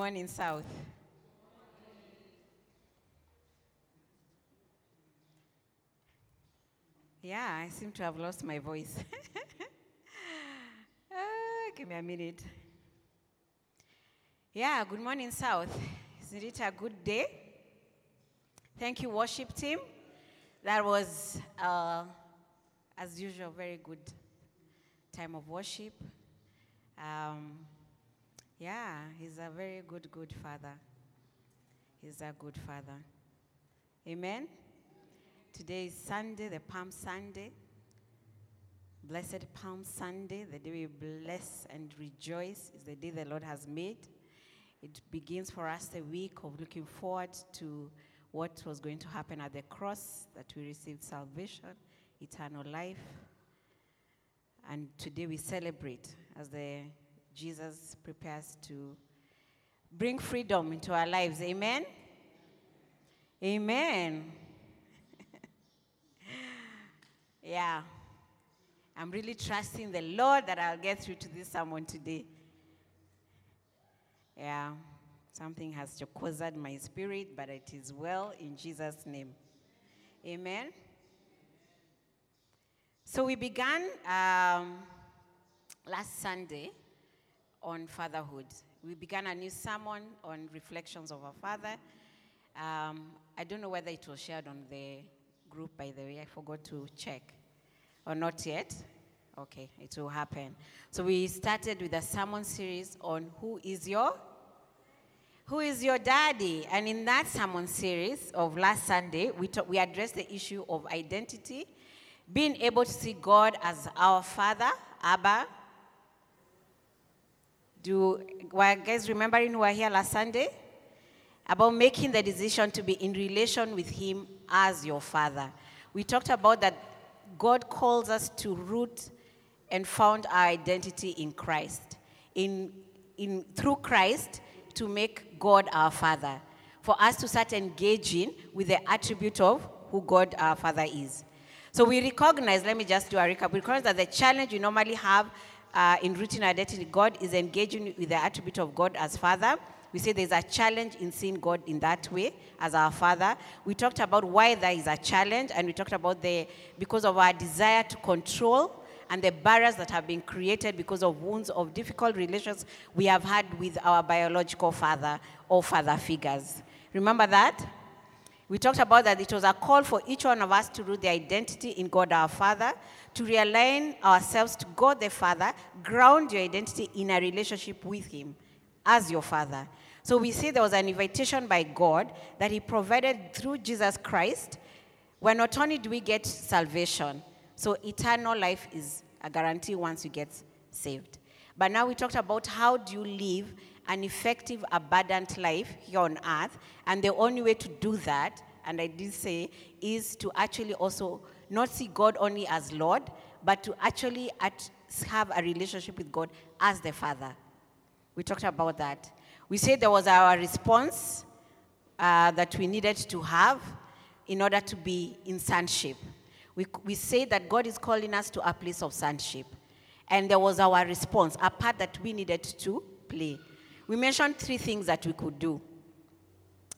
Morning, South. Yeah, I seem to have lost my voice. Ah, give me a minute. Yeah, good morning, South. Isn't it a good day? Thank you, worship team. That was, uh, as usual, very good time of worship. Um, yeah, he's a very good, good father. He's a good father. Amen. Today is Sunday, the Palm Sunday. Blessed Palm Sunday, the day we bless and rejoice, is the day the Lord has made. It begins for us a week of looking forward to what was going to happen at the cross, that we received salvation, eternal life. And today we celebrate as the Jesus prepares to bring freedom into our lives. Amen. Amen. yeah. I'm really trusting the Lord that I'll get through to this sermon today. Yeah. Something has jocosed my spirit, but it is well in Jesus' name. Amen. So we began um, last Sunday on fatherhood. We began a new sermon on reflections of our father. Um, I don't know whether it was shared on the group, by the way. I forgot to check. Or not yet? Okay, it will happen. So we started with a sermon series on who is your who is your daddy? And in that sermon series of last Sunday, we, talk, we addressed the issue of identity, being able to see God as our Father, Abba. Do guys remembering who were here last Sunday? About making the decision to be in relation with Him as your Father. We talked about that God calls us to root and found our identity in Christ. In, in, through Christ, to make God our Father. For us to start engaging with the attribute of who God our Father is. So we recognize, let me just do a recap. We recognize that the challenge we normally have uh, in rooting our identity God is engaging with the attribute of God as Father. We say there's a challenge in seeing God in that way as our Father. We talked about why there is a challenge, and we talked about the because of our desire to control and the barriers that have been created because of wounds of difficult relations we have had with our biological father or father figures. Remember that? We talked about that it was a call for each one of us to root the identity in God our Father, to realign ourselves to God the Father, ground your identity in a relationship with Him as your Father. So we see there was an invitation by God that He provided through Jesus Christ, where not only do we get salvation, so eternal life is a guarantee once you get saved. But now we talked about how do you live an effective, abundant life here on earth. And the only way to do that, and I did say, is to actually also not see God only as Lord, but to actually at, have a relationship with God as the Father. We talked about that. We said there was our response uh, that we needed to have in order to be in sonship. We, we say that God is calling us to a place of sonship. And there was our response, a part that we needed to play. We mentioned three things that we could do.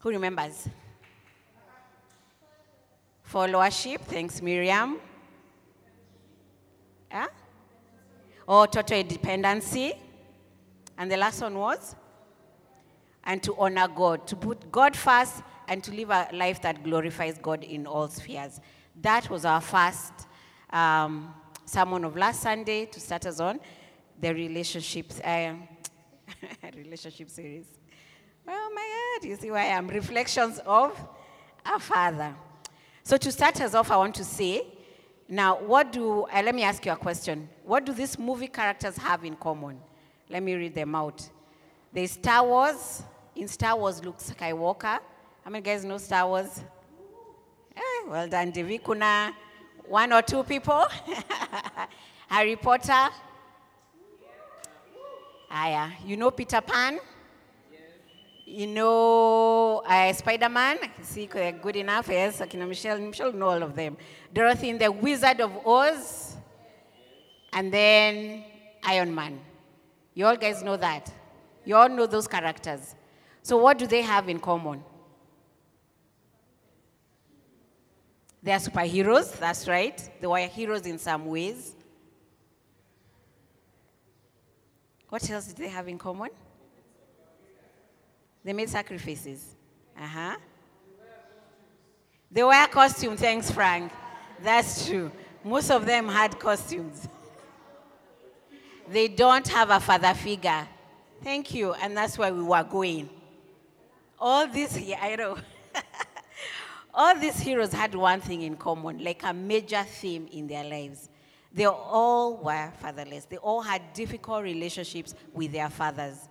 Who remembers? Followership, thanks, Miriam. Yeah? Or total dependency. And the last one was? And to honor God, to put God first and to live a life that glorifies God in all spheres. That was our first um, sermon of last Sunday to start us on the relationships, uh, relationship series. Oh my God, you see why I'm reflections of our Father. So to start us off, I want to say, now what do, uh, let me ask you a question. What do these movie characters have in common? Let me read them out. There's Star Wars. In Star Wars, Luke Skywalker. How many guys know Star Wars? Eh, well done, Divi. Kuna one or two people. Harry Potter. Aya, you know Peter Pan? You know uh, Spider Man? See, they're good enough. Yes, okay, Michelle, Michelle know all of them. Dorothy in the Wizard of Oz. And then Iron Man. You all guys know that. You all know those characters. So, what do they have in common? They are superheroes, that's right. They were heroes in some ways. What else did they have in common? They made sacrifices. Uh huh. They wear costumes, thanks, Frank. That's true. Most of them had costumes. They don't have a father figure. Thank you. And that's where we were going. All these, yeah, I know. all these heroes had one thing in common, like a major theme in their lives. They all were fatherless. They all had difficult relationships with their fathers.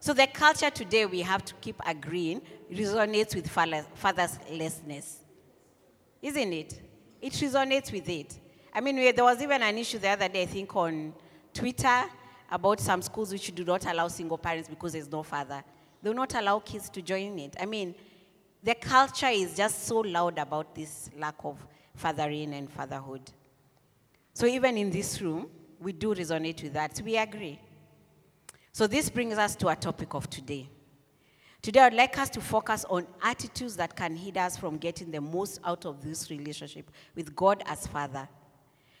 So the culture today we have to keep agreeing resonates with fatherlessness. Isn't it? It resonates with it. I mean, there was even an issue the other day, I think, on Twitter about some schools which do not allow single parents because there's no father. They will not allow kids to join it. I mean, the culture is just so loud about this lack of fathering and fatherhood. So even in this room, we do resonate with that. We agree. So this brings us to our topic of today. Today, I'd like us to focus on attitudes that can hinder us from getting the most out of this relationship with God as Father.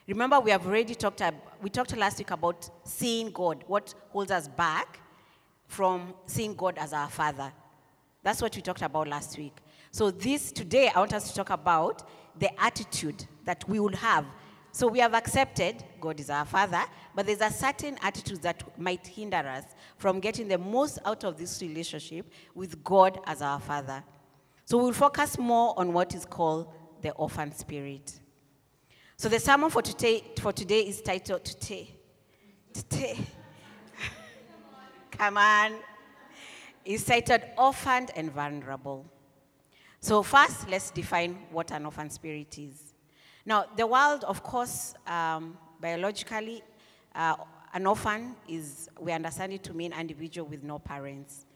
Remember, we have already talked, we talked last week about seeing God, what holds us back from seeing God as our Father. That's what we talked about last week. So, this today, I want us to talk about the attitude that we will have. So, we have accepted God is our Father, but there's a certain attitude that might hinder us from getting the most out of this relationship with God as our Father. So we'll focus more on what is called the orphan spirit. So the sermon for today, for today is titled Today. Today. Come on. It's titled Orphaned and Vulnerable. So first, let's define what an orphan spirit is. Now, the world, of course, um, biologically, uh, an orphan is, we understand it to mean an individual with no parents.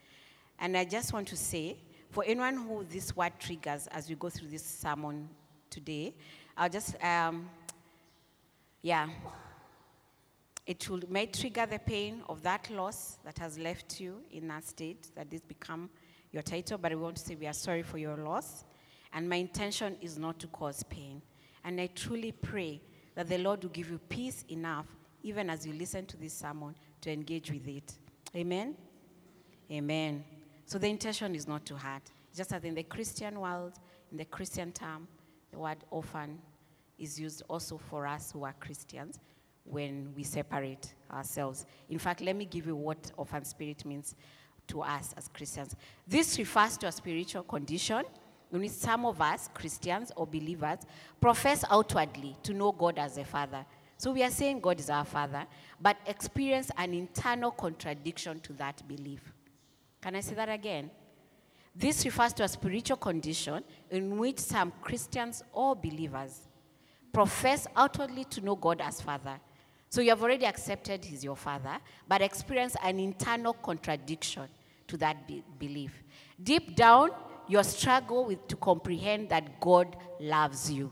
And I just want to say, for anyone who this word triggers as we go through this sermon today, I'll just, um, yeah, it will, may trigger the pain of that loss that has left you in that state, that this become your title, but I want to say we are sorry for your loss. And my intention is not to cause pain. And I truly pray that the Lord will give you peace enough even as you listen to this sermon, to engage with it. Amen? Amen. So the intention is not to hurt. Just that in the Christian world, in the Christian term, the word orphan is used also for us who are Christians when we separate ourselves. In fact, let me give you what orphan spirit means to us as Christians. This refers to a spiritual condition which some of us, Christians or believers, profess outwardly to know God as a Father so we are saying God is our Father, but experience an internal contradiction to that belief. Can I say that again? This refers to a spiritual condition in which some Christians or believers profess outwardly to know God as Father. So you have already accepted He's your Father, but experience an internal contradiction to that be- belief. Deep down, you struggle with to comprehend that God loves you.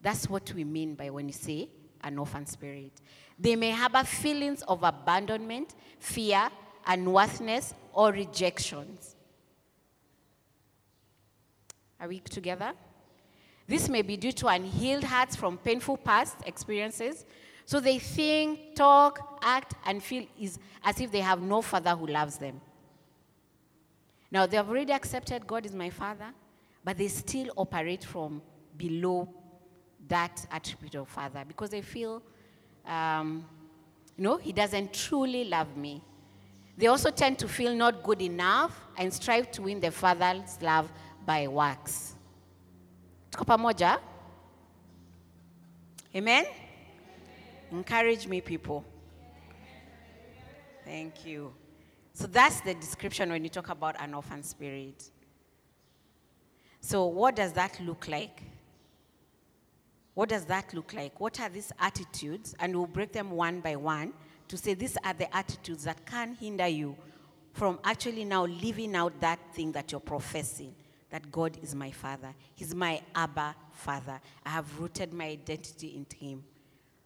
That's what we mean by when you say an orphan spirit. They may harbor feelings of abandonment, fear, unworthiness, or rejections. Are we together? This may be due to unhealed hearts from painful past experiences. So they think, talk, act, and feel is as if they have no father who loves them. Now, they have already accepted God is my father, but they still operate from below that attribute of father because they feel, um, you know, he doesn't truly love me. They also tend to feel not good enough and strive to win the father's love by works. Tuko pamoja? Amen? Encourage me, people. Thank you. So that's the description when you talk about an orphan spirit. So, what does that look like? What does that look like? What are these attitudes? And we'll break them one by one to say these are the attitudes that can hinder you from actually now living out that thing that you're professing that God is my Father. He's my Abba Father. I have rooted my identity in Him.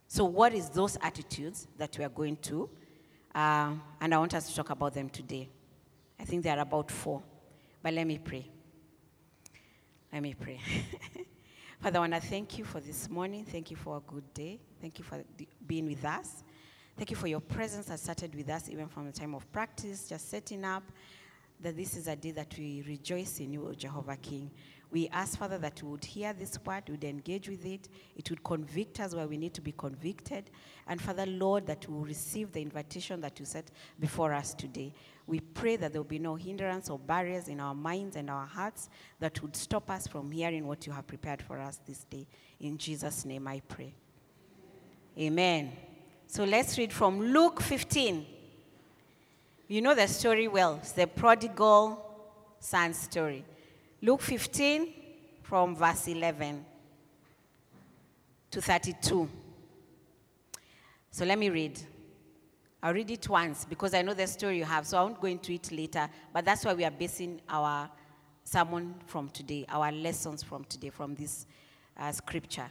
So, what is those attitudes that we are going to? Uh, and I want us to talk about them today. I think there are about four. But let me pray. Let me pray. Father, I want to thank you for this morning. Thank you for a good day. Thank you for being with us. Thank you for your presence that started with us even from the time of practice, just setting up that this is a day that we rejoice in you, Jehovah King. We ask, Father, that you would hear this word, would engage with it. It would convict us where we need to be convicted. And Father, Lord, that we will receive the invitation that you set before us today. We pray that there will be no hindrance or barriers in our minds and our hearts that would stop us from hearing what you have prepared for us this day. In Jesus' name I pray. Amen. So let's read from Luke 15. You know the story well. It's the prodigal son story. Luke 15 from verse 11 to 32. So let me read. I'll read it once because I know the story you have, so I won't go into it later. But that's why we are basing our sermon from today, our lessons from today, from this uh, scripture.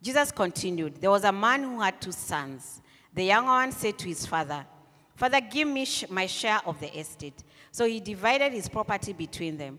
Jesus continued There was a man who had two sons. The younger one said to his father, Father, give me sh- my share of the estate. So he divided his property between them.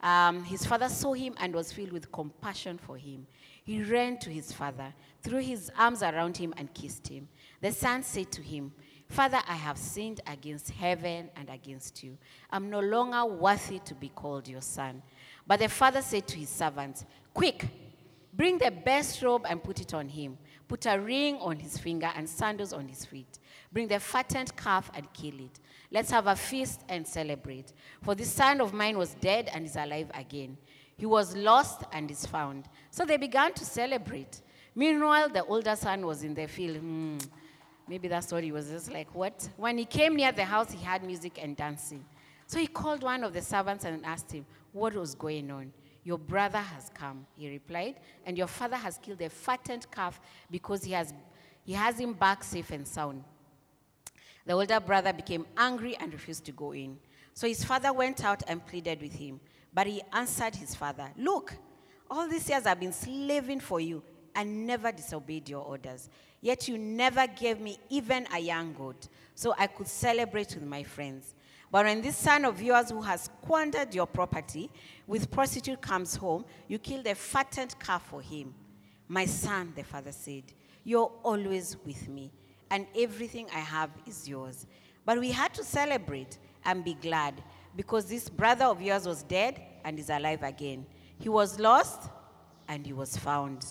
um, his father saw him and was filled with compassion for him. He ran to his father, threw his arms around him, and kissed him. The son said to him, Father, I have sinned against heaven and against you. I'm no longer worthy to be called your son. But the father said to his servants, Quick, bring the best robe and put it on him. Put a ring on his finger and sandals on his feet. Bring the fattened calf and kill it. Let's have a feast and celebrate. For this son of mine was dead and is alive again. He was lost and is found. So they began to celebrate. Meanwhile, the older son was in the field. Hmm, maybe that's what he was just like, what? When he came near the house, he had music and dancing. So he called one of the servants and asked him what was going on. Your brother has come, he replied, and your father has killed a fattened calf because he has, he has him back safe and sound. The older brother became angry and refused to go in. So his father went out and pleaded with him. But he answered his father, Look, all these years I've been slaving for you and never disobeyed your orders. Yet you never gave me even a young goat so I could celebrate with my friends. But when this son of yours who has squandered your property with prostitute comes home, you killed a fattened calf for him. My son, the father said, You're always with me and everything I have is yours. But we had to celebrate and be glad because this brother of yours was dead and is alive again. He was lost and he was found.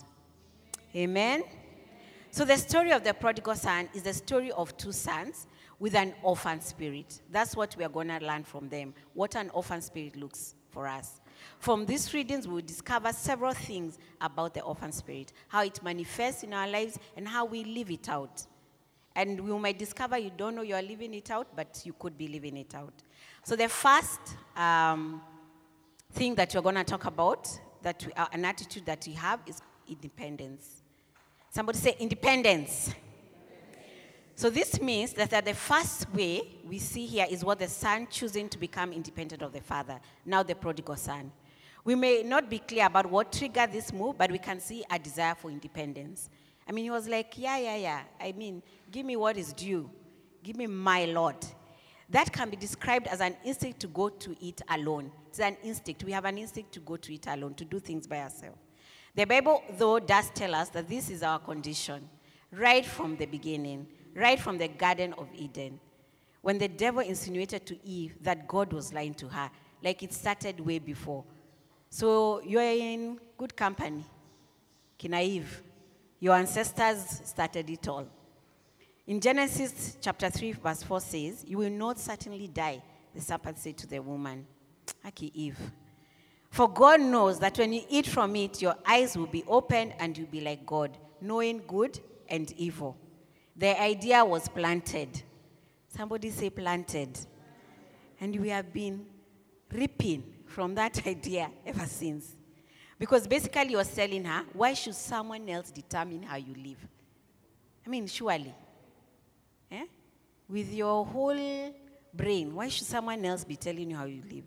Amen. So, the story of the prodigal son is the story of two sons with an orphan spirit. That's what we are going to learn from them, what an orphan spirit looks for us. From these readings, we will discover several things about the orphan spirit, how it manifests in our lives, and how we live it out. And we might discover you don't know you're living it out, but you could be living it out. So, the first um, thing that you're going to talk about, that we, uh, an attitude that we have, is independence. Somebody say independence. So, this means that the first way we see here is what the son choosing to become independent of the father, now the prodigal son. We may not be clear about what triggered this move, but we can see a desire for independence. I mean, he was like, yeah, yeah, yeah. I mean, give me what is due. Give me my lot. That can be described as an instinct to go to it alone. It's an instinct. We have an instinct to go to it alone, to do things by ourselves. The Bible, though, does tell us that this is our condition right from the beginning, right from the Garden of Eden. When the devil insinuated to Eve that God was lying to her, like it started way before. So you're in good company. Kinaive. Your ancestors started it all. In Genesis chapter 3, verse 4 says, You will not certainly die, the serpent said to the woman, Aki Eve. For God knows that when you eat from it, your eyes will be opened and you'll be like God, knowing good and evil. The idea was planted. Somebody say planted. And we have been reaping from that idea ever since. Because basically, you're telling her, why should someone else determine how you live? I mean, surely. Eh? With your whole brain, why should someone else be telling you how you live?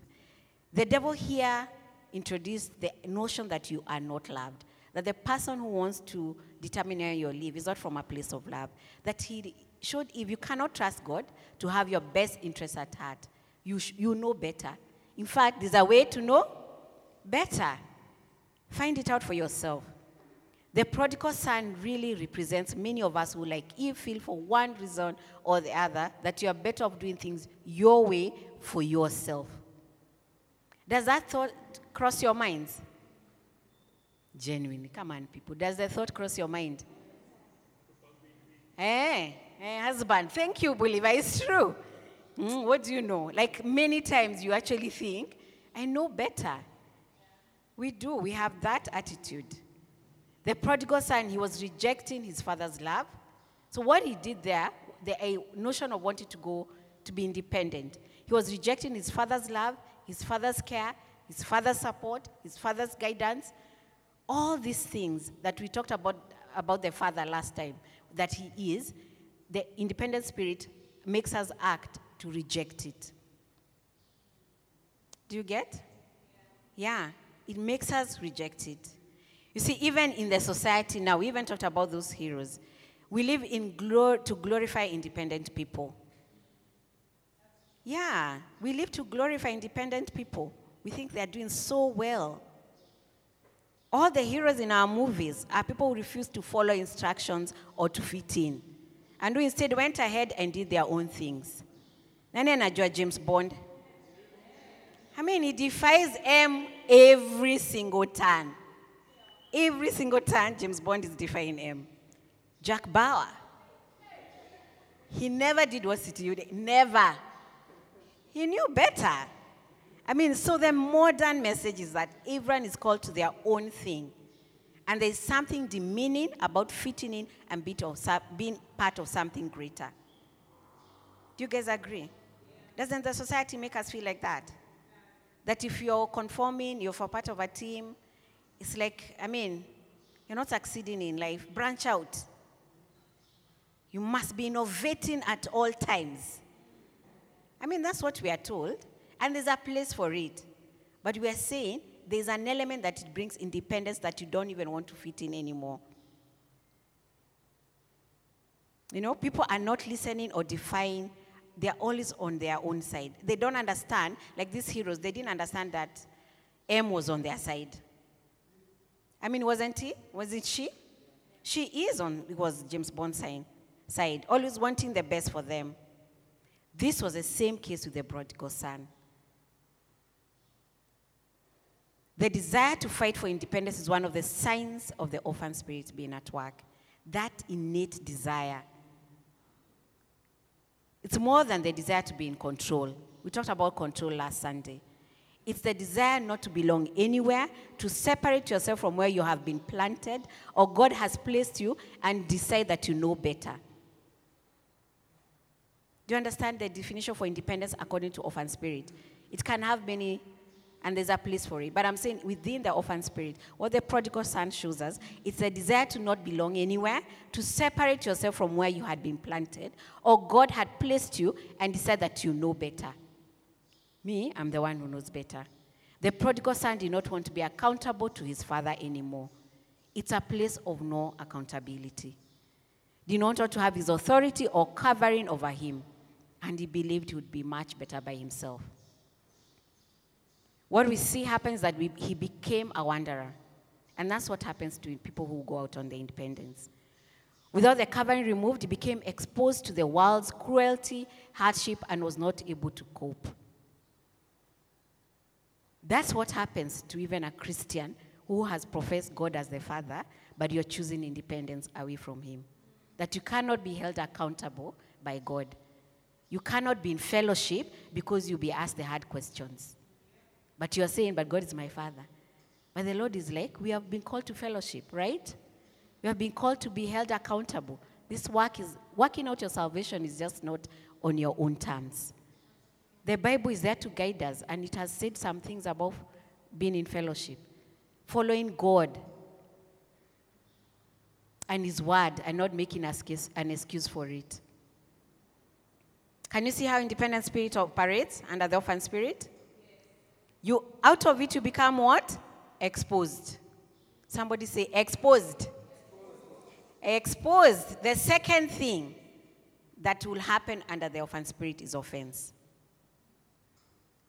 The devil here introduced the notion that you are not loved. That the person who wants to determine how you live is not from a place of love. That he showed if you cannot trust God to have your best interests at heart, you, sh- you know better. In fact, there's a way to know better. Find it out for yourself. The prodigal son really represents many of us who, like you, feel for one reason or the other that you are better off doing things your way for yourself. Does that thought cross your minds? Genuinely. Come on, people. Does the thought cross your mind? Eh, eh, husband. Thank you, Bolivar. It's true. Mm, what do you know? Like many times you actually think, I know better. We do. We have that attitude. The prodigal son, he was rejecting his father's love. So, what he did there, the notion of wanting to go to be independent, he was rejecting his father's love, his father's care, his father's support, his father's guidance. All these things that we talked about about the father last time, that he is, the independent spirit makes us act to reject it. Do you get? Yeah it makes us reject it. You see, even in the society now, we even talked about those heroes. We live in glor- to glorify independent people. Yeah, we live to glorify independent people. We think they're doing so well. All the heroes in our movies are people who refuse to follow instructions or to fit in, and who instead went ahead and did their own things. Nani anajua James Bond? I mean, he defies M every single turn. Every single turn, James Bond is defying him. Jack Bauer. He never did what City did. Never. He knew better. I mean, so the modern message is that everyone is called to their own thing. And there's something demeaning about fitting in and being part of something greater. Do you guys agree? Doesn't the society make us feel like that? That if you're conforming, you're for part of a team, it's like, I mean, you're not succeeding in life. Branch out. You must be innovating at all times. I mean, that's what we are told, and there's a place for it. But we are saying there's an element that it brings independence that you don't even want to fit in anymore. You know, people are not listening or defying they're always on their own side. They don't understand, like these heroes, they didn't understand that M was on their side. I mean, wasn't he? Was it she? She is on, it was James Bond's side, always wanting the best for them. This was the same case with the prodigal son. The desire to fight for independence is one of the signs of the orphan spirit being at work. That innate desire it's more than the desire to be in control. We talked about control last Sunday. It's the desire not to belong anywhere, to separate yourself from where you have been planted or God has placed you and decide that you know better. Do you understand the definition for independence according to orphan spirit? It can have many and there's a place for it. But I'm saying within the orphan spirit, what the prodigal son shows us, it's a desire to not belong anywhere, to separate yourself from where you had been planted, or God had placed you and decided that you know better. Me, I'm the one who knows better. The prodigal son did not want to be accountable to his father anymore. It's a place of no accountability. Did not want to have his authority or covering over him, and he believed he would be much better by himself. What we see happens that we, he became a wanderer. And that's what happens to people who go out on the independence. Without the covering removed, he became exposed to the world's cruelty, hardship, and was not able to cope. That's what happens to even a Christian who has professed God as the Father, but you're choosing independence away from Him. That you cannot be held accountable by God. You cannot be in fellowship because you'll be asked the hard questions. But you're saying, but God is my Father. But the Lord is like, we have been called to fellowship, right? We have been called to be held accountable. This work is working out your salvation is just not on your own terms. The Bible is there to guide us, and it has said some things about being in fellowship, following God and His Word, and not making an excuse for it. Can you see how independent spirit operates under the orphan spirit? You out of it you become what? Exposed. Somebody say exposed. Exposed. The second thing that will happen under the orphan spirit is offense.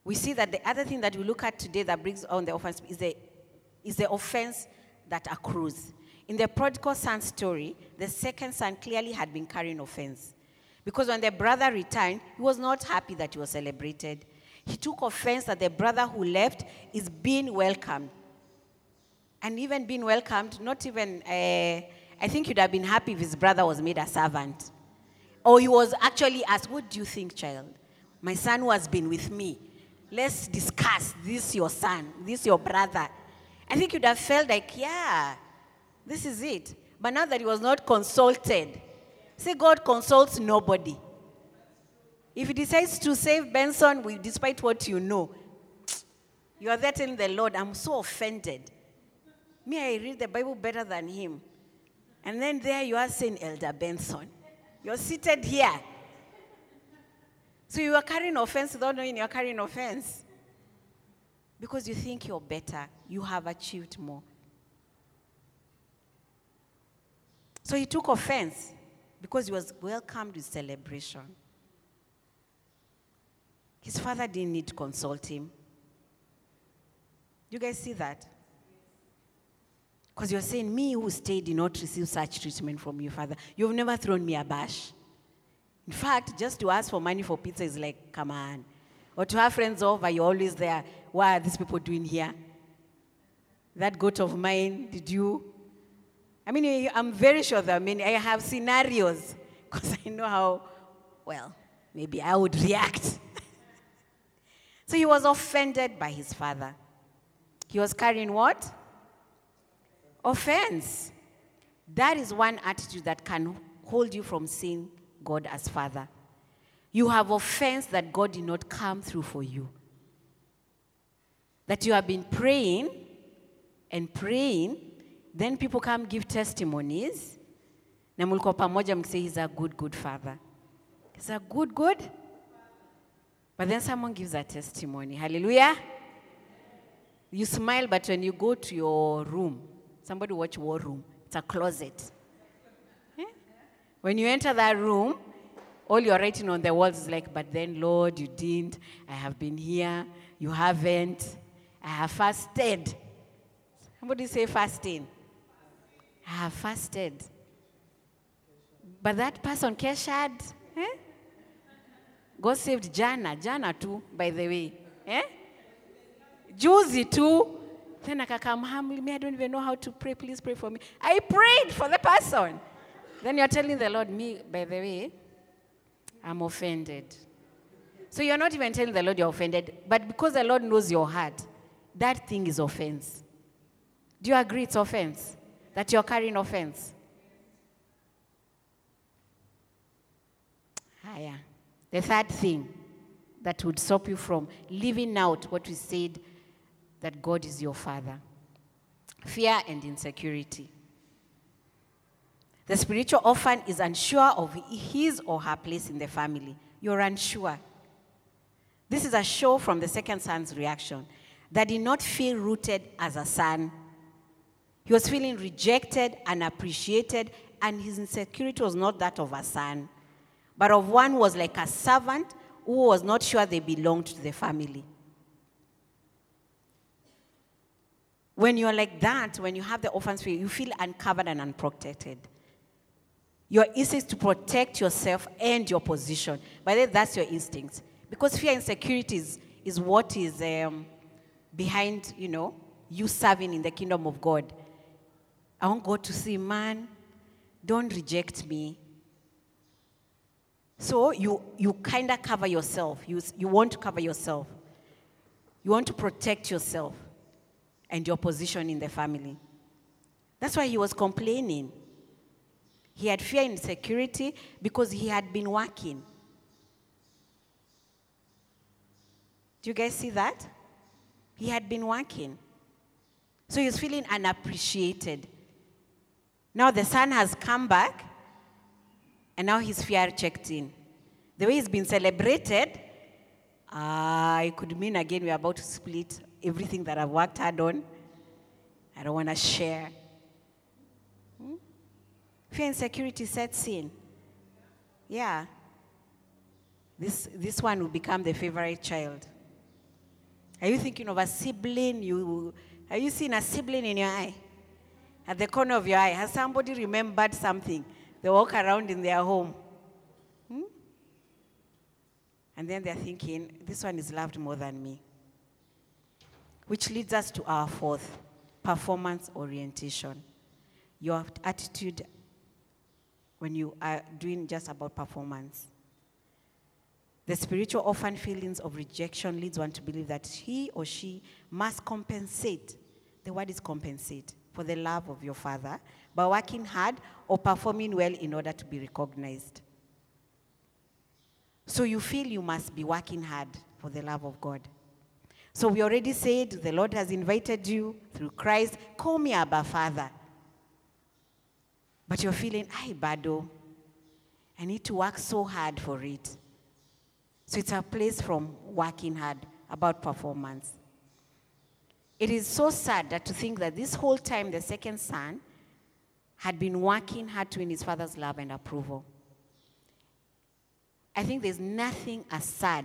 We see that the other thing that we look at today that brings on the offense is the, is the offense that accrues. In the prodigal son story, the second son clearly had been carrying offense. Because when the brother returned, he was not happy that he was celebrated. He took offense that the brother who left is being welcomed. And even being welcomed, not even, uh, I think he'd have been happy if his brother was made a servant. Or he was actually asked, What do you think, child? My son who has been with me let's discuss this your son, this your brother. I think you'd have felt like, yeah, this is it. But now that he was not consulted, see, God consults nobody. If he decides to save Benson, despite what you know, you are there the Lord, I'm so offended. Me, I read the Bible better than him. And then there you are saying, Elder Benson, you're seated here. So you are carrying offense without knowing you're carrying offense. Because you think you're better, you have achieved more. So he took offense because he was welcomed with celebration. His father didn't need to consult him. You guys see that? Because you're saying, Me who stayed did not receive such treatment from your father. You've never thrown me a bash. In fact, just to ask for money for pizza is like, come on. Or to have friends over, you're always there. What are these people doing here? That goat of mine, did you? I mean, I'm very sure that I mean, I have scenarios because I know how, well, maybe I would react. So he was offended by his father. He was carrying what? Offense. That is one attitude that can hold you from seeing God as Father. You have offense that God did not come through for you. That you have been praying and praying, then people come give testimonies. Na mulikuwa pamoja mkisema he's a good, good father. He's a good, good. But then someone gives a testimony. Hallelujah. You smile, but when you go to your room, somebody watch War Room, it's a closet. When you enter that room, all you're writing on the walls is like, but then, Lord, you didn't. I have been here. You haven't. I have fasted. Somebody say fasting. I have fasted. But that person, Keshad, eh? God saved Jana. Jana tu by the way. Eh? juzi tu Then come humbly. Me, I don't even know how to pray. Please pray for me. I prayed for the person. Then you're telling the Lord, me, by the way, I'm offended. So you're not even telling the Lord you're offended, but because the Lord knows your heart, that thing is offense. Do you agree it's offense? That you're carrying offense? Ah, yeah. The third thing that would stop you from living out what we said that God is your father fear and insecurity. The spiritual orphan is unsure of his or her place in the family. You're unsure. This is a show from the second son's reaction that did not feel rooted as a son. He was feeling rejected, unappreciated, and his insecurity was not that of a son, but of one was like a servant who was not sure they belonged to the family. When you're like that, when you have the orphan spirit, you feel uncovered and unprotected. Your instinct to protect yourself and your position. But then that's your instinct. Because fear and insecurity is, is what is um, behind, you know, you serving in the kingdom of God. I want God to see, man, don't reject me. So you, you kind of cover yourself. You, you want to cover yourself. You want to protect yourself and your position in the family. That's why he was complaining. He had fear and insecurity because he had been working. Do you guys see that? He had been working. So he was feeling unappreciated. Now the son has come back, and now his fear checked in. The way he's been celebrated, uh, it could mean again we're about to split everything that I've worked hard on. I don't want to share. Hmm? Fear and security sets in. Yeah. This, this one will become the favorite child. Are you thinking of a sibling? You, have you seeing a sibling in your eye? At the corner of your eye? Has somebody remembered something? They walk around in their home. Hmm? And then they're thinking, this one is loved more than me. Which leads us to our fourth performance orientation. Your attitude when you are doing just about performance. The spiritual orphan feelings of rejection leads one to believe that he or she must compensate. The word is compensate for the love of your father by working hard or performing well in order to be recognized. So you feel you must be working hard for the love of God. So we already said the Lord has invited you through Christ. Call me Abba Father. But you're feeling, I bado. I need to work so hard for it. So it's a place from working hard about performance. It is so sad that to think that this whole time the second son had been working hard to win his father's love and approval. I think there's nothing as sad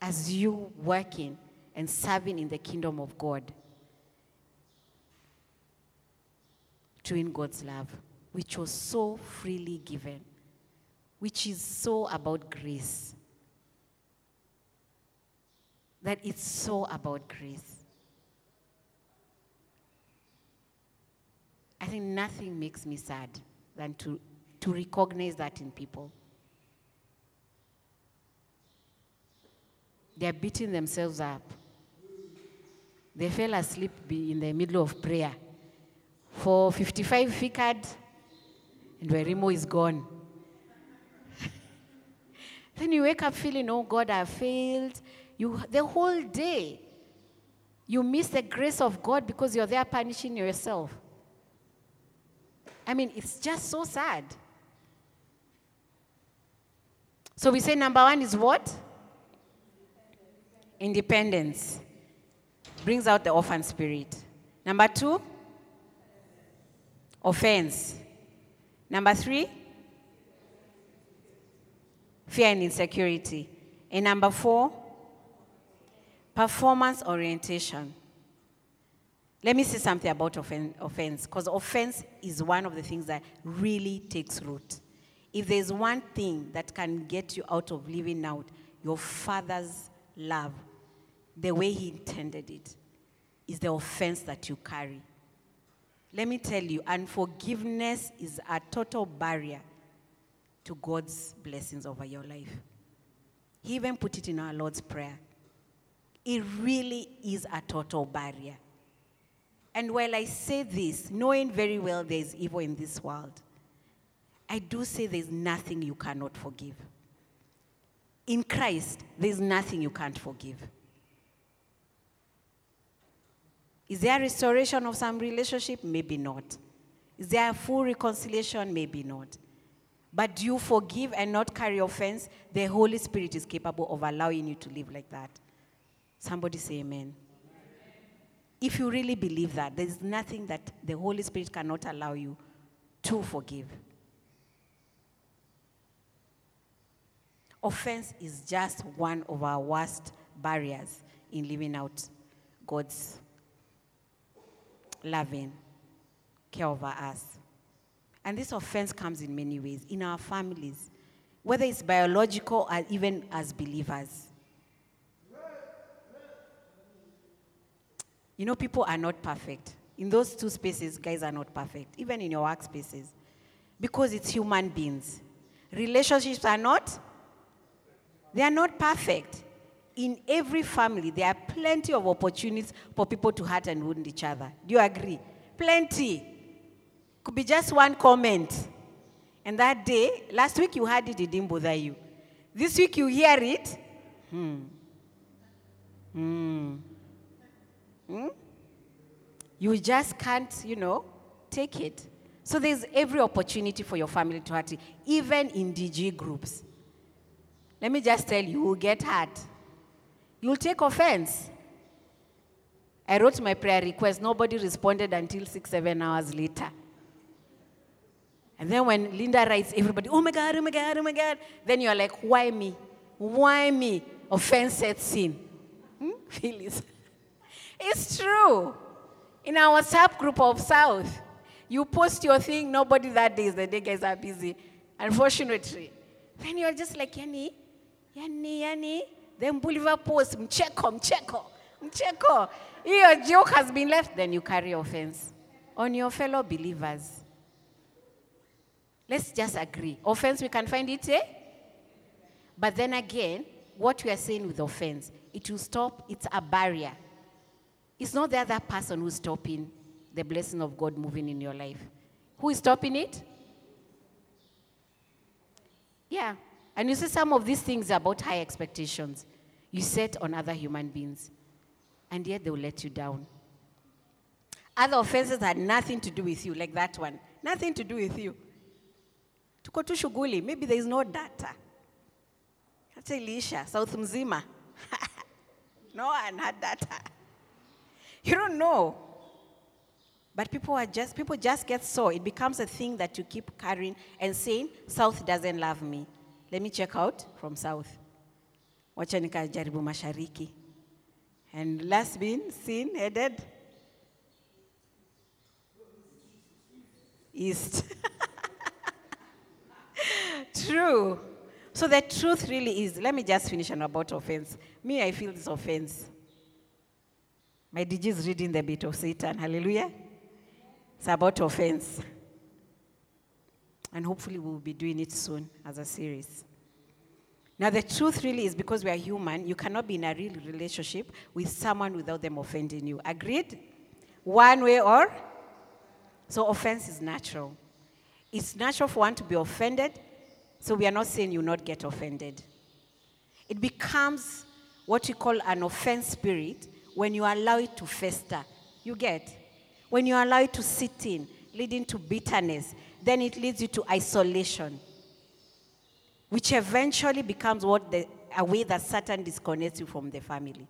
as you working and serving in the kingdom of God to win God's love, which was so freely given which is so about grace. That it's so about grace. I think nothing makes me sad than to, to recognize that in people. They're beating themselves up. They fell asleep in the middle of prayer. For 55 ficad, and Werimo is gone. Then you wake up feeling, oh God, I failed. You, the whole day, you miss the grace of God because you're there punishing yourself. I mean, it's just so sad. So we say number one is what? Independence. Brings out the orphan spirit. Number two? Offense. Number three? fear and insecurity. And number four, performance orientation. Let me say something about offense, because offense is one of the things that really takes root. If there's one thing that can get you out of living out your father's love, the way he intended it, is the offense that you carry. Let me tell you, unforgiveness is a total barrier to God's blessings over your life. He even put it in our Lord's Prayer. It really is a total barrier. And while I say this, knowing very well there is evil in this world, I do say there's nothing you cannot forgive. In Christ, there's nothing you can't forgive. Is there restoration of some relationship? Maybe not. Is there a full reconciliation? Maybe not. But do you forgive and not carry offense? The Holy Spirit is capable of allowing you to live like that. Somebody say amen. If you really believe that, there's nothing that the Holy Spirit cannot allow you to forgive. Offense is just one of our worst barriers in living out God's loving care over us. And this offense comes in many ways in our families, whether it's biological or even as believers. You know, people are not perfect. In those two spaces, guys are not perfect, even in your workspaces, because it's human beings. Relationships are not, they are not perfect. In every family, there are plenty of opportunities for people to hurt and wound each other. Do you agree? Plenty. Could be just one comment. And that day, last week you heard it, it didn't bother you. This week you hear it. Hmm. Hmm. Hmm? You just can't, you know, take it. So there's every opportunity for your family to hurt, you, even in DG groups. Let me just tell you, you will get hurt. You'll take offense. I wrote my prayer request. Nobody responded until six, seven hours later. And then when Linda writes, everybody, oh my God, oh my God, oh my God. Then you're like, why me? Why me? Offense sets in. Hmm? Phyllis. It's true. In our WhatsApp group of South, you post your thing, nobody that day is the day guys are busy. Unfortunately. Then you're just like, Yani, Yani, Yani. Then Bolivar post, mcheko, mcheko, mcheko. Your joke has been left, then you carry offense on your fellow believers. Let's just agree. Offense, we can find it, eh? But then again, what we are saying with offense, it will stop, it's a barrier. It's not the other person who's stopping the blessing of God moving in your life. Who is stopping it? Yeah. And you see some of these things about high expectations you set on other human beings, and yet they will let you down. Other offenses had nothing to do with you, like that one. Nothing to do with you. Tuko tu shughuli, maybe there is no data. Hata iliisha, South mzima. no one had data. You don't know. But people are just people just get so it becomes a thing that you keep carrying and saying, South doesn't love me. Let me check out from South. Wacha nikajaribu mashariki. And last been seen headed east. True. So the truth really is, let me just finish on about offense. Me, I feel this offense. My DG is reading the Bait of Satan. Hallelujah. It's about offense. And hopefully we'll be doing it soon as a series. Now, the truth really is because we are human, you cannot be in a real relationship with someone without them offending you. Agreed? One way or? So, offense is natural. It's natural for one to be offended, so we are not saying you not get offended. It becomes what we call an offense spirit when you allow it to fester. You get? When you allow it to sit in, leading to bitterness, then it leads you to isolation, which eventually becomes what the, a way that Satan disconnects you from the family.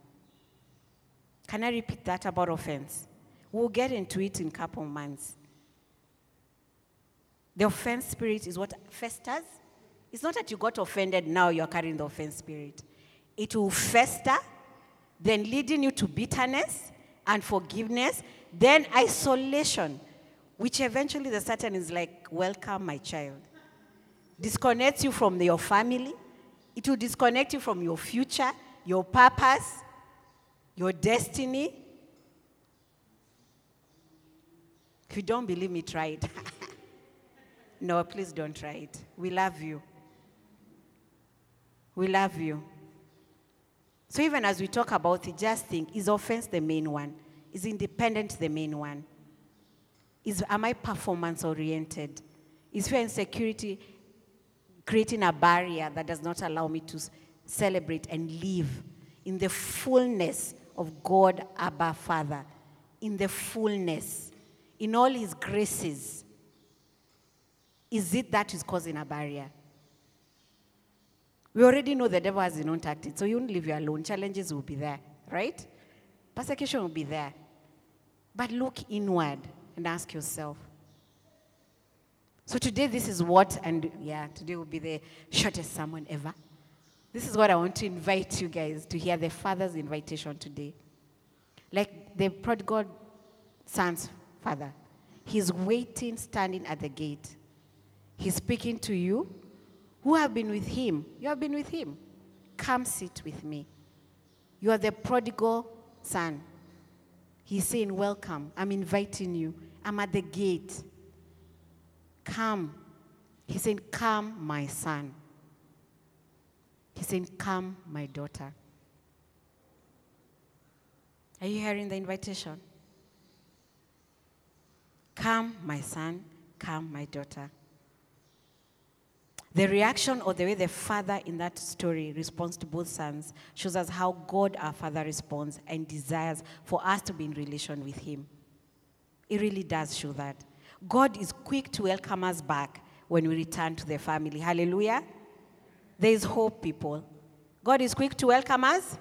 Can I repeat that about offense? We'll get into it in a couple of months. The offense spirit is what festers. It's not that you got offended, now you're carrying the offense spirit. It will fester, then leading you to bitterness and forgiveness, then isolation, which eventually the Satan is like, Welcome, my child. Disconnects you from your family, it will disconnect you from your future, your purpose, your destiny. If you don't believe me, try it. no, please don't try it. We love you. We love you. So even as we talk about it, just think, is offense the main one? Is independent the main one? Is am I performance oriented? Is fear and insecurity creating a barrier that does not allow me to celebrate and live in the fullness of God, Abba Father, in the fullness, in all His graces? Is it that is causing a barrier? We already know the devil has his own tactics, so you won't leave you alone. Challenges will be there, right? Persecution will be there. But look inward and ask yourself. So today, this is what, and yeah, today will be the shortest sermon ever. This is what I want to invite you guys to hear the Father's invitation today. Like the prodigal son's father, he's waiting, standing at the gate. He's speaking to you who have been with him. You have been with him. Come sit with me. You are the prodigal son. He's saying, Welcome. I'm inviting you. I'm at the gate. Come. He's saying, Come, my son. He's saying, Come, my daughter. Are you hearing the invitation? Come, my son. Come, my daughter. The reaction or the way the father in that story responds to both sons shows us how God our Father responds and desires for us to be in relation with Him. It really does show that. God is quick to welcome us back when we return to the family. Hallelujah. There is hope, people. God is quick to welcome us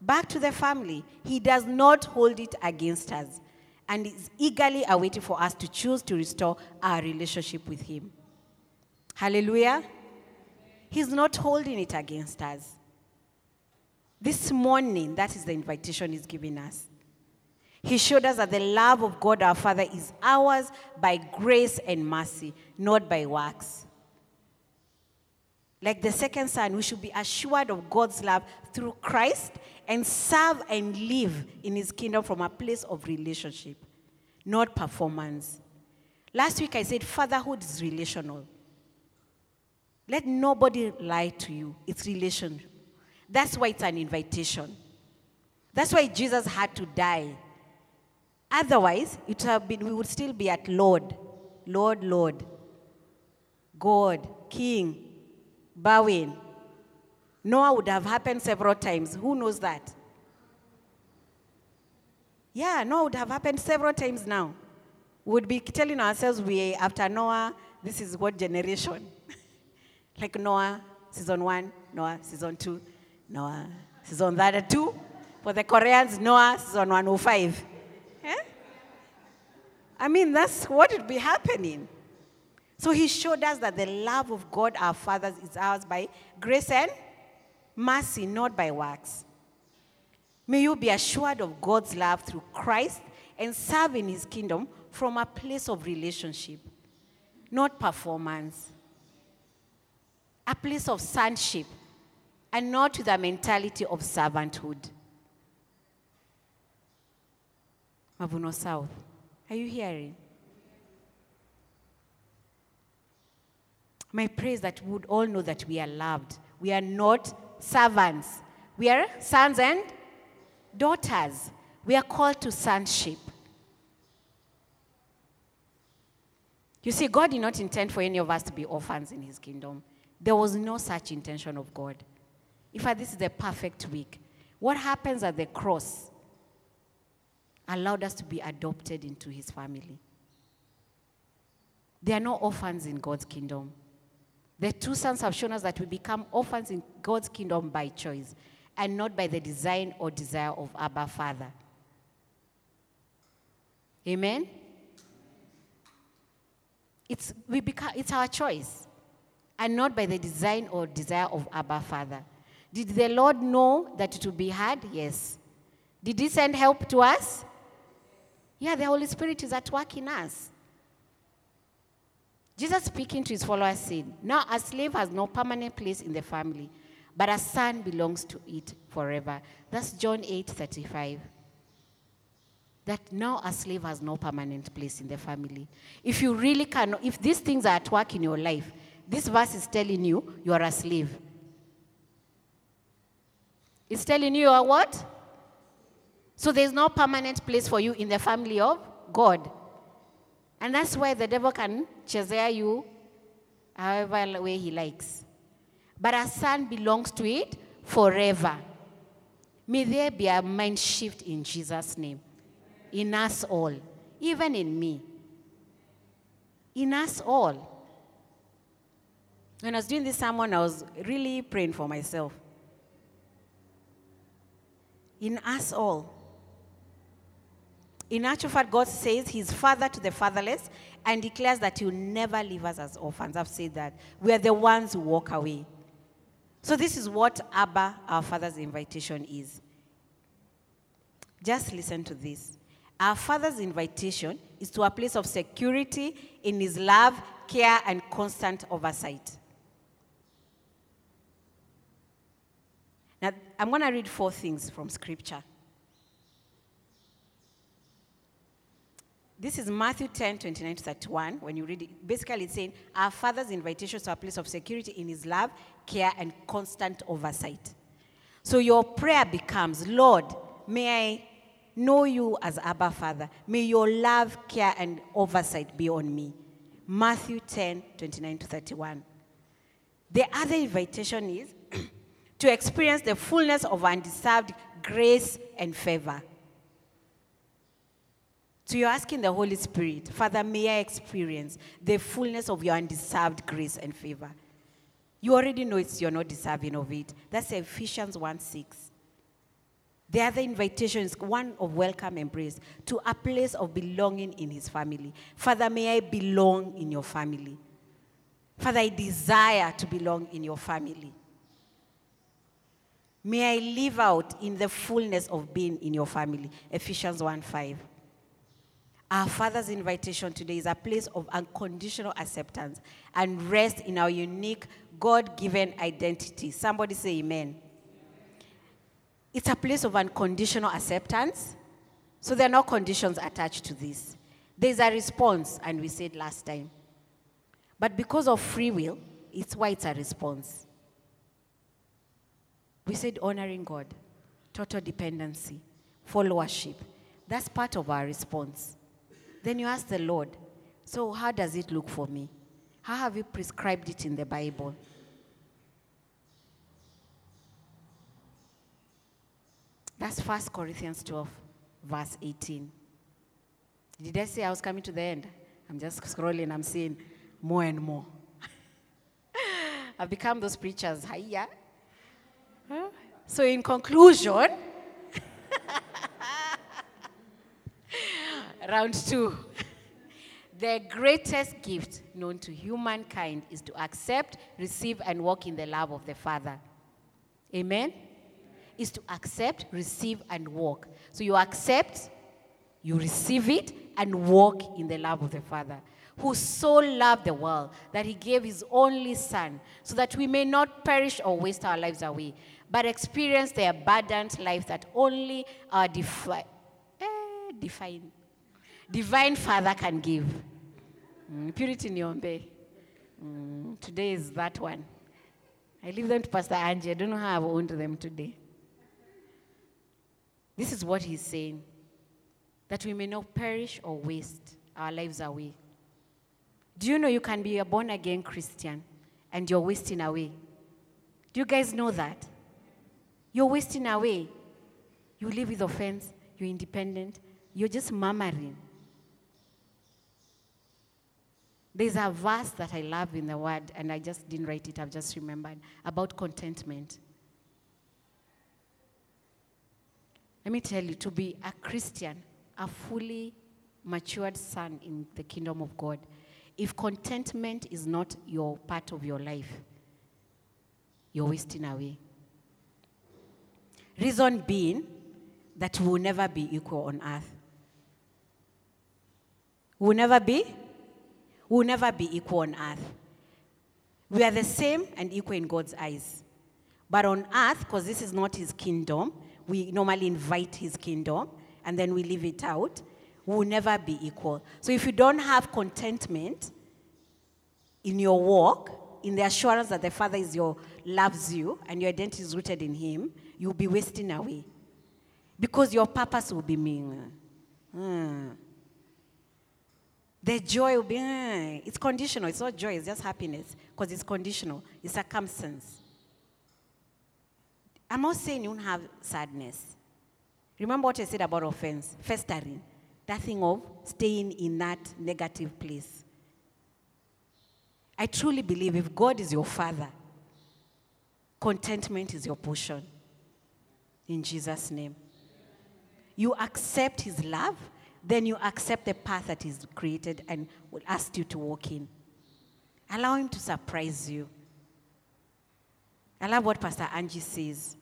back to the family. He does not hold it against us and is eagerly awaiting for us to choose to restore our relationship with Him. Hallelujah. He's not holding it against us. This morning, that is the invitation He's giving us. He showed us that the love of God our Father is ours by grace and mercy, not by works. Like the second son, we should be assured of God's love through Christ and serve and live in his kingdom from a place of relationship, not performance. Last week I said fatherhood is relational. Let nobody lie to you. It's relation. That's why it's an invitation. That's why Jesus had to die. Otherwise, it have been, we would still be at Lord, Lord, Lord, God, King, bowing. Noah would have happened several times. Who knows that? Yeah, Noah would have happened several times now. We would be telling ourselves we after Noah, this is what generation. Like Noah, season one, Noah, season two, Noah, season that two. For the Koreans, Noah, season 105. Yeah? I mean, that's what would be happening. So he showed us that the love of God our fathers is ours by grace and mercy, not by works. May you be assured of God's love through Christ and serve in his kingdom from a place of relationship, not performance. A place of sonship, and not a mentality of servanthood. Mavuno South, are you hearing? My prayer is that we would all know that we are loved. We are not servants. We are sons and daughters. We are called to sonship. You see, God did not intend for any of us to be orphans in his kingdom. There was no such intention of God. In fact, this is the perfect week. What happens at the cross allowed us to be adopted into his family. There are no orphans in God's kingdom. The two sons have shown us that we become orphans in God's kingdom by choice and not by the design or desire of Abba Father. Amen? It's, we become, it's our choice and not by the design or desire of Abba Father. Did the Lord know that it would be hard? Yes. Did He send help to us? Yeah, the Holy Spirit is at work in us. Jesus speaking to his followers said, Now a slave has no permanent place in the family, but a son belongs to it forever. That's John 8 35. That now a slave has no permanent place in the family. If you really can, if these things are at work in your life, this verse is telling you you are a slave. It's telling you you are what? So there's no permanent place for you in the family of God. And that's why the devil can chasea you however way he likes. But a son belongs to it forever. May there be a mind shift in Jesus' name. In us all, even in me. In us all. When I was doing this sermon, I was really praying for myself. In us all. In actual fact, God says He's father to the fatherless and declares that He will never leave us as orphans. I've said that. We are the ones who walk away. So, this is what Abba, our Father's invitation is. Just listen to this. Our Father's invitation is to a place of security in His love, care, and constant oversight. Now, I'm going to read four things from Scripture. This is Matthew 10, 29 to 31. When you read it, basically it's saying, Our Father's invitation to a place of security in His love, care, and constant oversight. So your prayer becomes, Lord, may I know you as Abba Father. May your love, care, and oversight be on me. Matthew 10, 29 to 31. The other invitation is to experience the fullness of undeserved grace and favor. So you're asking the Holy Spirit, Father, may I experience the fullness of your undeserved grace and favor. You already know it's you're not deserving of it. That's Ephesians 1 6. The other invitation is one of welcome embrace to a place of belonging in his family. Father, may I belong in your family. Father, I desire to belong in your family. May I live out in the fullness of being in your family. Ephesians 1 5. Our Father's invitation today is a place of unconditional acceptance and rest in our unique God given identity. Somebody say amen. It's a place of unconditional acceptance. So there are no conditions attached to this. There's a response, and we said last time. But because of free will, it's why it's a response. We said honoring God, total dependency, followership. That's part of our response. Then you ask the Lord, so how does it look for me? How have you prescribed it in the Bible? That's 1 Corinthians 12, verse 18. Did I say I was coming to the end? I'm just scrolling, I'm seeing more and more. I've become those preachers. Hiya. So, in conclusion, round two. The greatest gift known to humankind is to accept, receive, and walk in the love of the Father. Amen? Is to accept, receive, and walk. So you accept, you receive it, and walk in the love of the Father, who so loved the world that he gave his only Son, so that we may not perish or waste our lives away, but experience the abundant life that only our defi- eh, define, divine Father can give. Mm, purity Nyombe. Mm, today is that one. I leave them to Pastor Angie. I don't know how I've owned them today. This is what he's saying that we may not perish or waste our lives away. Do you know you can be a born again Christian and you're wasting away? Do you guys know that? You're wasting away. You live with offense, you're independent, you're just murmuring. There's a verse that I love in the word, and I just didn't write it, I've just remembered about contentment. Let me tell you, to be a Christian, a fully matured son in the kingdom of God, if contentment is not your part of your life, you're wasting away. Reason being that we will never be equal on earth. We will never be? We will never be equal on earth. We are the same and equal in God's eyes. But on earth, because this is not his kingdom, we normally invite his kingdom and then we leave it out. Will never be equal. So if you don't have contentment in your walk, in the assurance that the Father is your loves you and your identity is rooted in Him, you'll be wasting away. Because your purpose will be me. Mm. The joy will be, mm. it's conditional. It's not joy, it's just happiness. Because it's conditional, it's circumstance. I'm not saying you won't have sadness. Remember what I said about offense, festering. That thing of staying in that negative place. I truly believe if God is your father, contentment is your portion. In Jesus' name. You accept his love, then you accept the path that he's created and will ask you to walk in. Allow him to surprise you. I love what Pastor Angie says.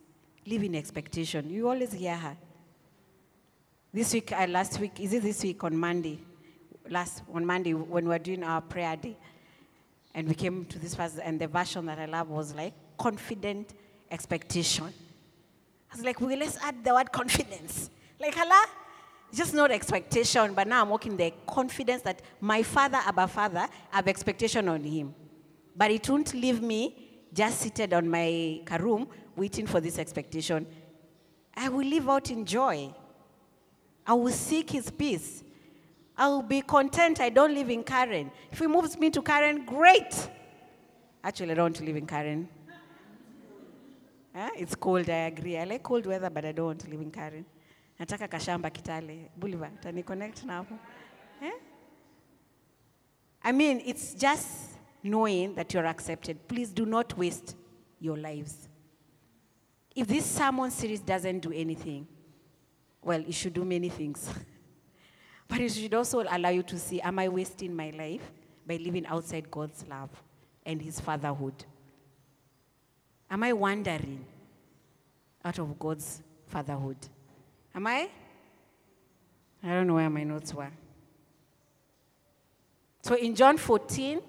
Live in expectation. You always hear her. This week, uh, last week, is it this week on Monday? Last on Monday when we were doing our prayer day, and we came to this verse, and the version that I love was like confident expectation. I was like, well, let's add the word confidence. Like, Allah, just not expectation, but now I'm walking the confidence that my father, Abba Father, I have expectation on him. But it won't leave me just seated on my room waiting for this expectation. I will live out in joy. I will seek his peace. I will be content I don't live in Karen. If he moves me to Karen, great. Actually, I don't want to live in Karen. Eh? It's cold, I agree. I like cold weather, but I don't want to live in Karen. Nataka kashamba Kitale Boulevard. Tani connect now. Eh? I mean, it's just knowing that you're accepted. Please do not waste your lives. If this sermon series doesn't do anything, well, it should do many things. but it should also allow you to see am I wasting my life by living outside God's love and His fatherhood? Am I wandering out of God's fatherhood? Am I? I don't know where my notes were. So in John 14,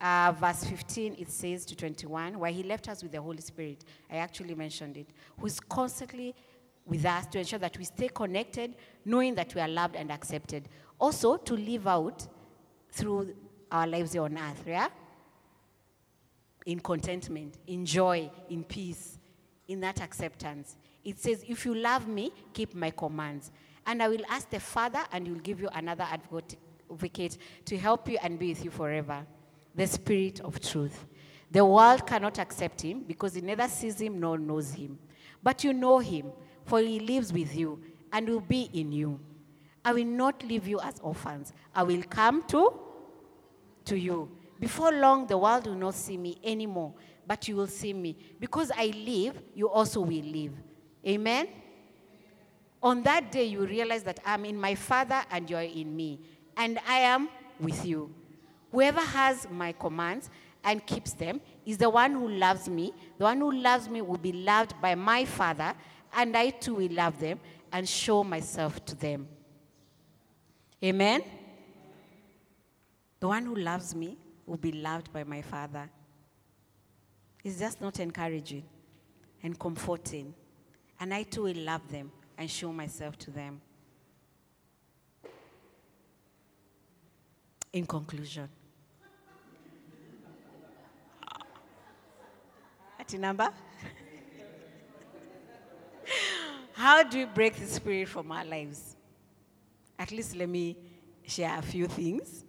uh, verse 15, it says to 21, where he left us with the Holy Spirit. I actually mentioned it, who's constantly with us to ensure that we stay connected, knowing that we are loved and accepted. Also, to live out through our lives here on earth, yeah? In contentment, in joy, in peace, in that acceptance. It says, If you love me, keep my commands. And I will ask the Father, and he will give you another advocate to help you and be with you forever the Spirit of truth. The world cannot accept him because it neither sees him nor knows him. But you know him, for he lives with you and will be in you. I will not leave you as orphans. I will come to, to you. Before long, the world will not see me anymore, but you will see me. Because I live, you also will live. Amen? On that day, you realize that I'm in my Father and you're in me, and I am with you. Whoever has my commands and keeps them is the one who loves me. The one who loves me will be loved by my Father, and I too will love them and show myself to them. Amen? The one who loves me will be loved by my Father. It's just not encouraging and comforting. And I too will love them and show myself to them. In conclusion, number? How do we break the spirit from our lives? At least let me share a few things.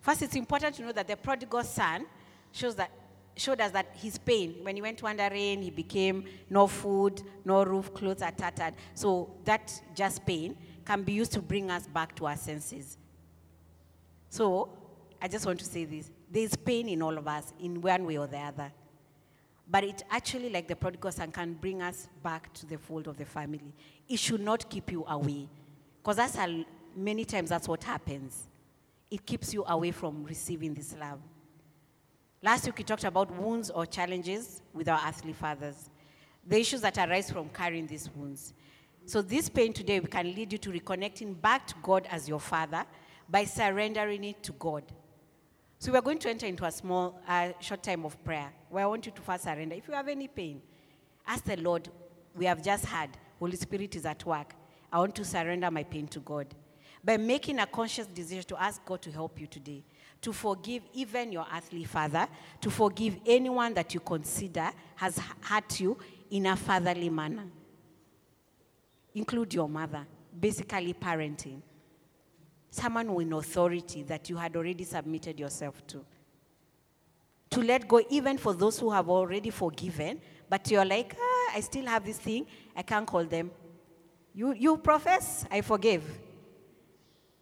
First, it's important to know that the prodigal son shows that, showed us that his pain, when he went wandering, he became no food, no roof, clothes are tattered. So that just pain can be used to bring us back to our senses. So I just want to say this there's pain in all of us in one way or the other. But it actually, like the prodigal son, can bring us back to the fold of the family. It should not keep you away. Because that's a, many times that's what happens. It keeps you away from receiving this love. Last week we talked about wounds or challenges with our earthly fathers, the issues that arise from carrying these wounds. So, this pain today we can lead you to reconnecting back to God as your father by surrendering it to God. So we are going to enter into a small, uh, short time of prayer where I want you to first surrender. If you have any pain, ask the Lord. We have just had Holy Spirit is at work. I want to surrender my pain to God. By making a conscious decision to ask God to help you today, to forgive even your earthly father, to forgive anyone that you consider has hurt you in a fatherly manner. Include your mother, basically parenting someone with authority that you had already submitted yourself to. To let go, even for those who have already forgiven, but you're like, ah, I still have this thing, I can't call them. You, you profess, I forgive.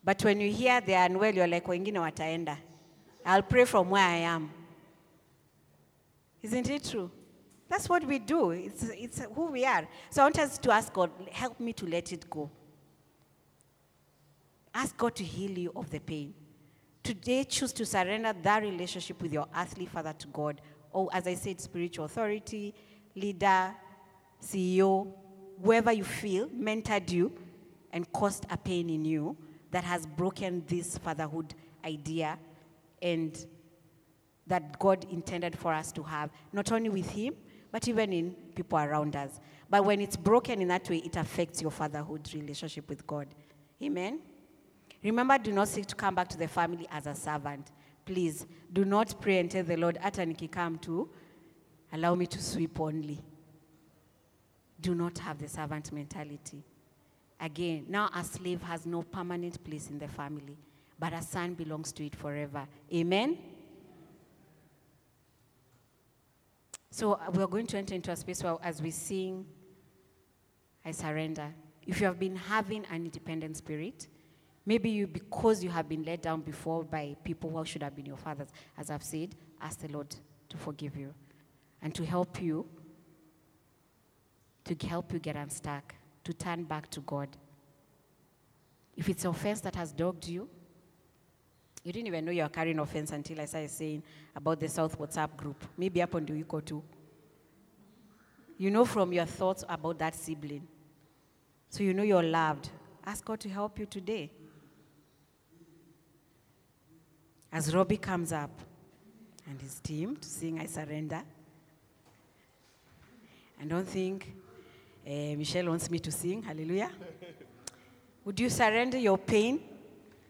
But when you hear they are unwell, you're like, wengine wataenda. I'll pray from where I am. Isn't it true? That's what we do. It's, it's who we are. So I want us to ask God, help me to let it go. Ask God to heal you of the pain. Today, choose to surrender that relationship with your earthly father to God, or as I said, spiritual authority, leader, CEO, whoever you feel mentored you and caused a pain in you that has broken this fatherhood idea and that God intended for us to have, not only with Him, but even in people around us. But when it's broken in that way, it affects your fatherhood relationship with God. Amen. Remember, do not seek to come back to the family as a servant. Please do not pray and tell the Lord, hata nikikam to, allow me to sweep only. Do not have the servant mentality. Again, now a slave has no permanent place in the family, but a son belongs to it forever. Amen? So uh, we're going to enter into a space where, as we sing, I surrender. If you have been having an independent spirit, maybe you, because you have been let down before by people who should have been your fathers, as I've said, ask the Lord to forgive you and to help you, to help you get unstuck, to turn back to God. If it's offense that has dogged you, you didn't even know you were carrying offense until I started saying about the South WhatsApp group. Maybe up on the week or two. You know from your thoughts about that sibling. So you know you're loved. Ask God to help you today. As Robbie comes up and his team to sing I Surrender. I don't think uh, Michelle wants me to sing. Hallelujah. Would you surrender your pain,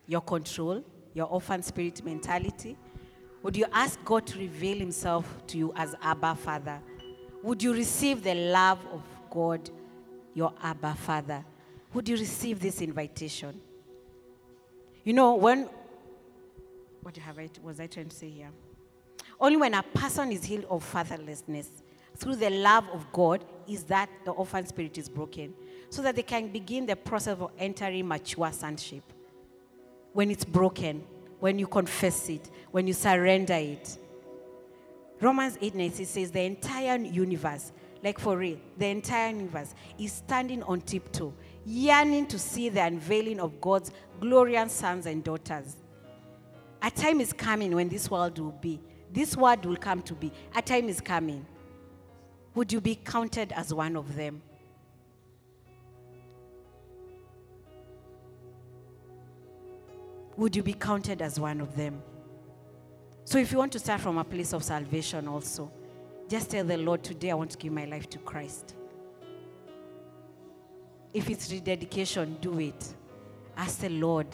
your control, your orphan spirit mentality? Would you ask God to reveal Himself to you as Abba Father? Would you receive the love of God, your Abba Father? Would you receive this invitation? You know, when, what have I, was I trying to say here? Only when a person is healed of fatherlessness through the love of God is that the orphan spirit is broken, so that they can begin the process of entering mature sonship when it's broken, when you confess it, when you surrender it. Romans 8 9 says the entire universe, like for real, the entire universe is standing on tiptoe, yearning to see the unveiling of God's glorious sons and daughters. A time is coming when this world will be. This world will come to be. A time is coming. Would you be counted as one of them? would you be counted as one of them? So, if you want to start from a place of salvation, also, just tell the Lord, Today I want to give my life to Christ. If it's rededication, do it. Ask the Lord.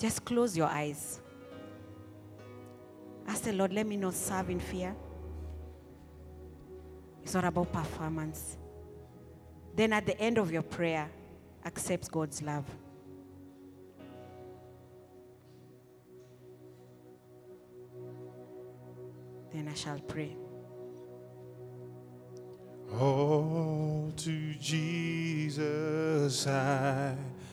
Just close your eyes. Ask the Lord, let me not serve in fear. It's not about performance. Then at the end of your prayer, accept God's love. Then I shall pray. Oh, to Jesus I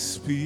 Holy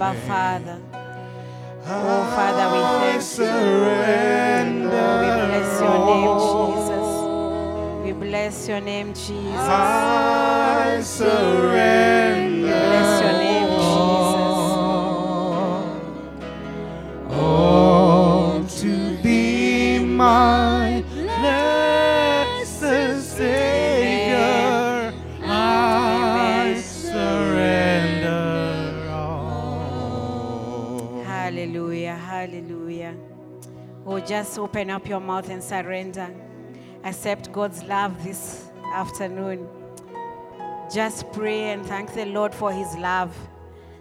Abba. Father. Oh, Father, we thank you. We bless your name. Jesus. We bless your name, Jesus. I surrender. Bless your name, Jesus. all to be my just open up your mouth and surrender. Accept God's love this afternoon. Just pray and thank the Lord for His love,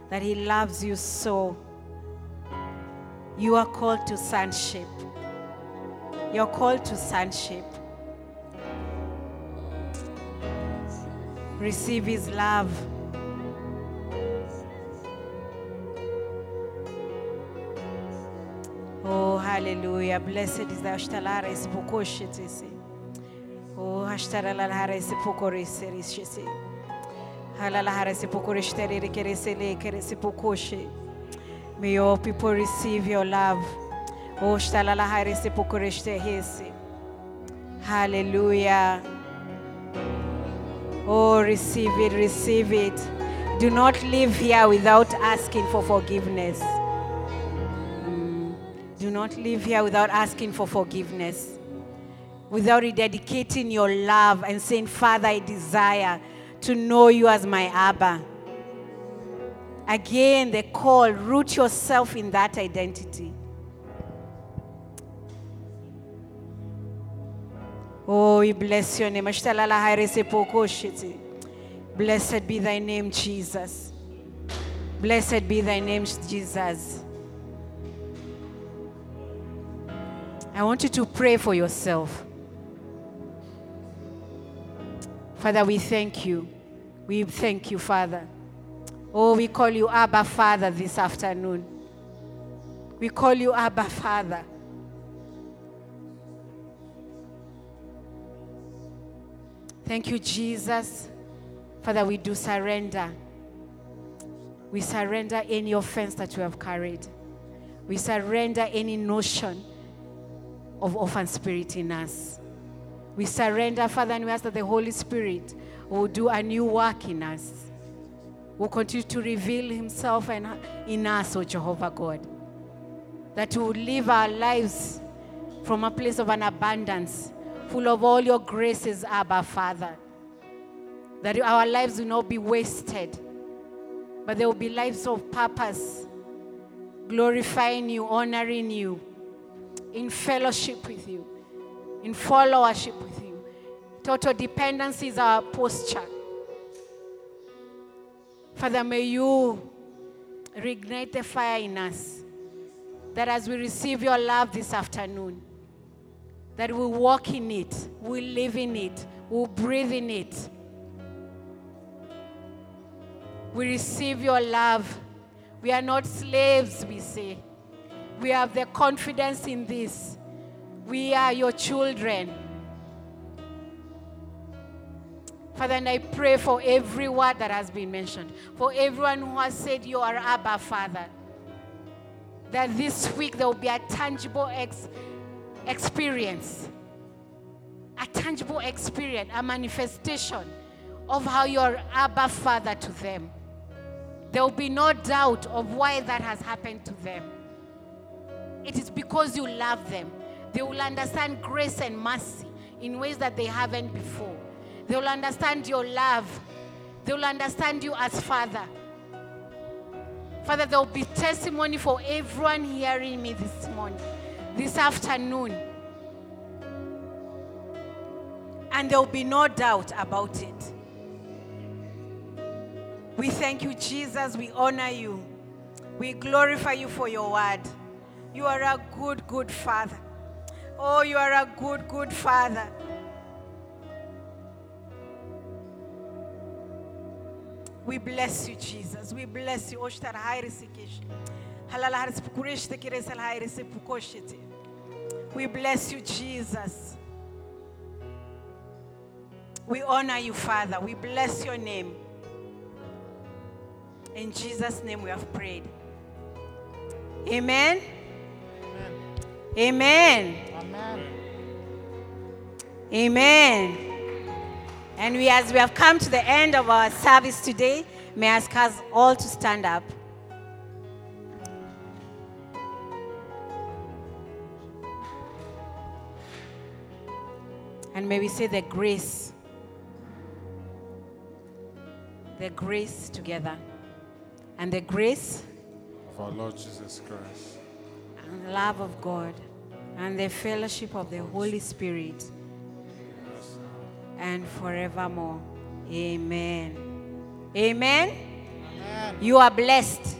that He loves you so. You are called to sonship. You're called to sonship. Receive His love. Hallelujah. Blessed is thou shtalara isipokoshitisi. Oh, hashtaralahara isipokorisirishisi. Halalahara isipokorishteriri keresele keresipokoshe. May your people receive your love. Oh, shtalalahara isipokorishtehisi. Hallelujah. Oh, receive it, receive it. Do not live here without asking for forgiveness. Do not live here without asking for forgiveness, without rededicating your love and saying, Father, I desire to know you as my Abba. Again, the call, root yourself in that identity. Oh, we bless your name. Blessed be thy name, Jesus. Blessed be thy name, Jesus. I want you to pray for yourself. Father, we thank you. We thank you, Father. Oh, we call you Abba Father this afternoon. We call you Abba Father. Thank you, Jesus. Father, we do surrender. We surrender any offense that we have carried. We surrender any notion of orphan spirit in us. We surrender, Father, and we ask that the Holy Spirit will do a new work in us. Will continue to reveal Himself and in us, O Jehovah God. That we will live our lives from a place of an abundance, full of all your graces, Abba, Father. That our lives will not be wasted, but there will be lives of purpose, glorifying you, honoring you in fellowship with you, in followership with you. Total dependence is our posture. Father, may you reignite the fire in us. That as we receive your love this afternoon, that we walk in it, we live in it, we breathe in it. We receive your love. We are not slaves, we say. We have the confidence in this. We are your children. Father, and I pray for every word that has been mentioned, for everyone who has said you are Abba, Father, that this week there will be a tangible ex- experience, a tangible experience, a manifestation of how you are Abba, Father to them. There will be no doubt of why that has happened to them. It is because you love them. They will understand grace and mercy in ways that they haven't before. They will understand your love. They will understand you as Father. Father, there will be testimony for everyone hearing me this morning, this afternoon. And there will be no doubt about it. We thank you, Jesus. We honor you. We glorify you for your word. You are a good, good Father. Oh, you are a good, good Father. We bless you, Jesus. We bless you. Oshtar hayri sikish. Halala haris pukurish te kires al hayri se pukoshite. We bless you, Jesus. We honor you, Father. We bless your name. In Jesus' name we have prayed. Amen. Amen. Amen. And we, as we have come to the end of our service today, may I ask us all to stand up. And may we say the grace, the grace together. And the grace Of our Lord Jesus Christ. and the love of God and the fellowship of the Holy Spirit and forevermore. Amen. Amen. You are blessed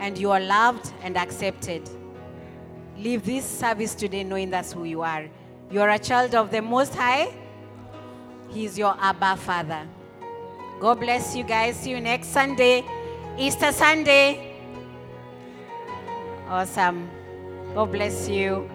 and you are loved and accepted. Leave this service today knowing that's who you are. You are a child of the Most High. He is your Abba Father. God bless you guys. See you next Sunday, Easter Sunday. Awesome. God bless you.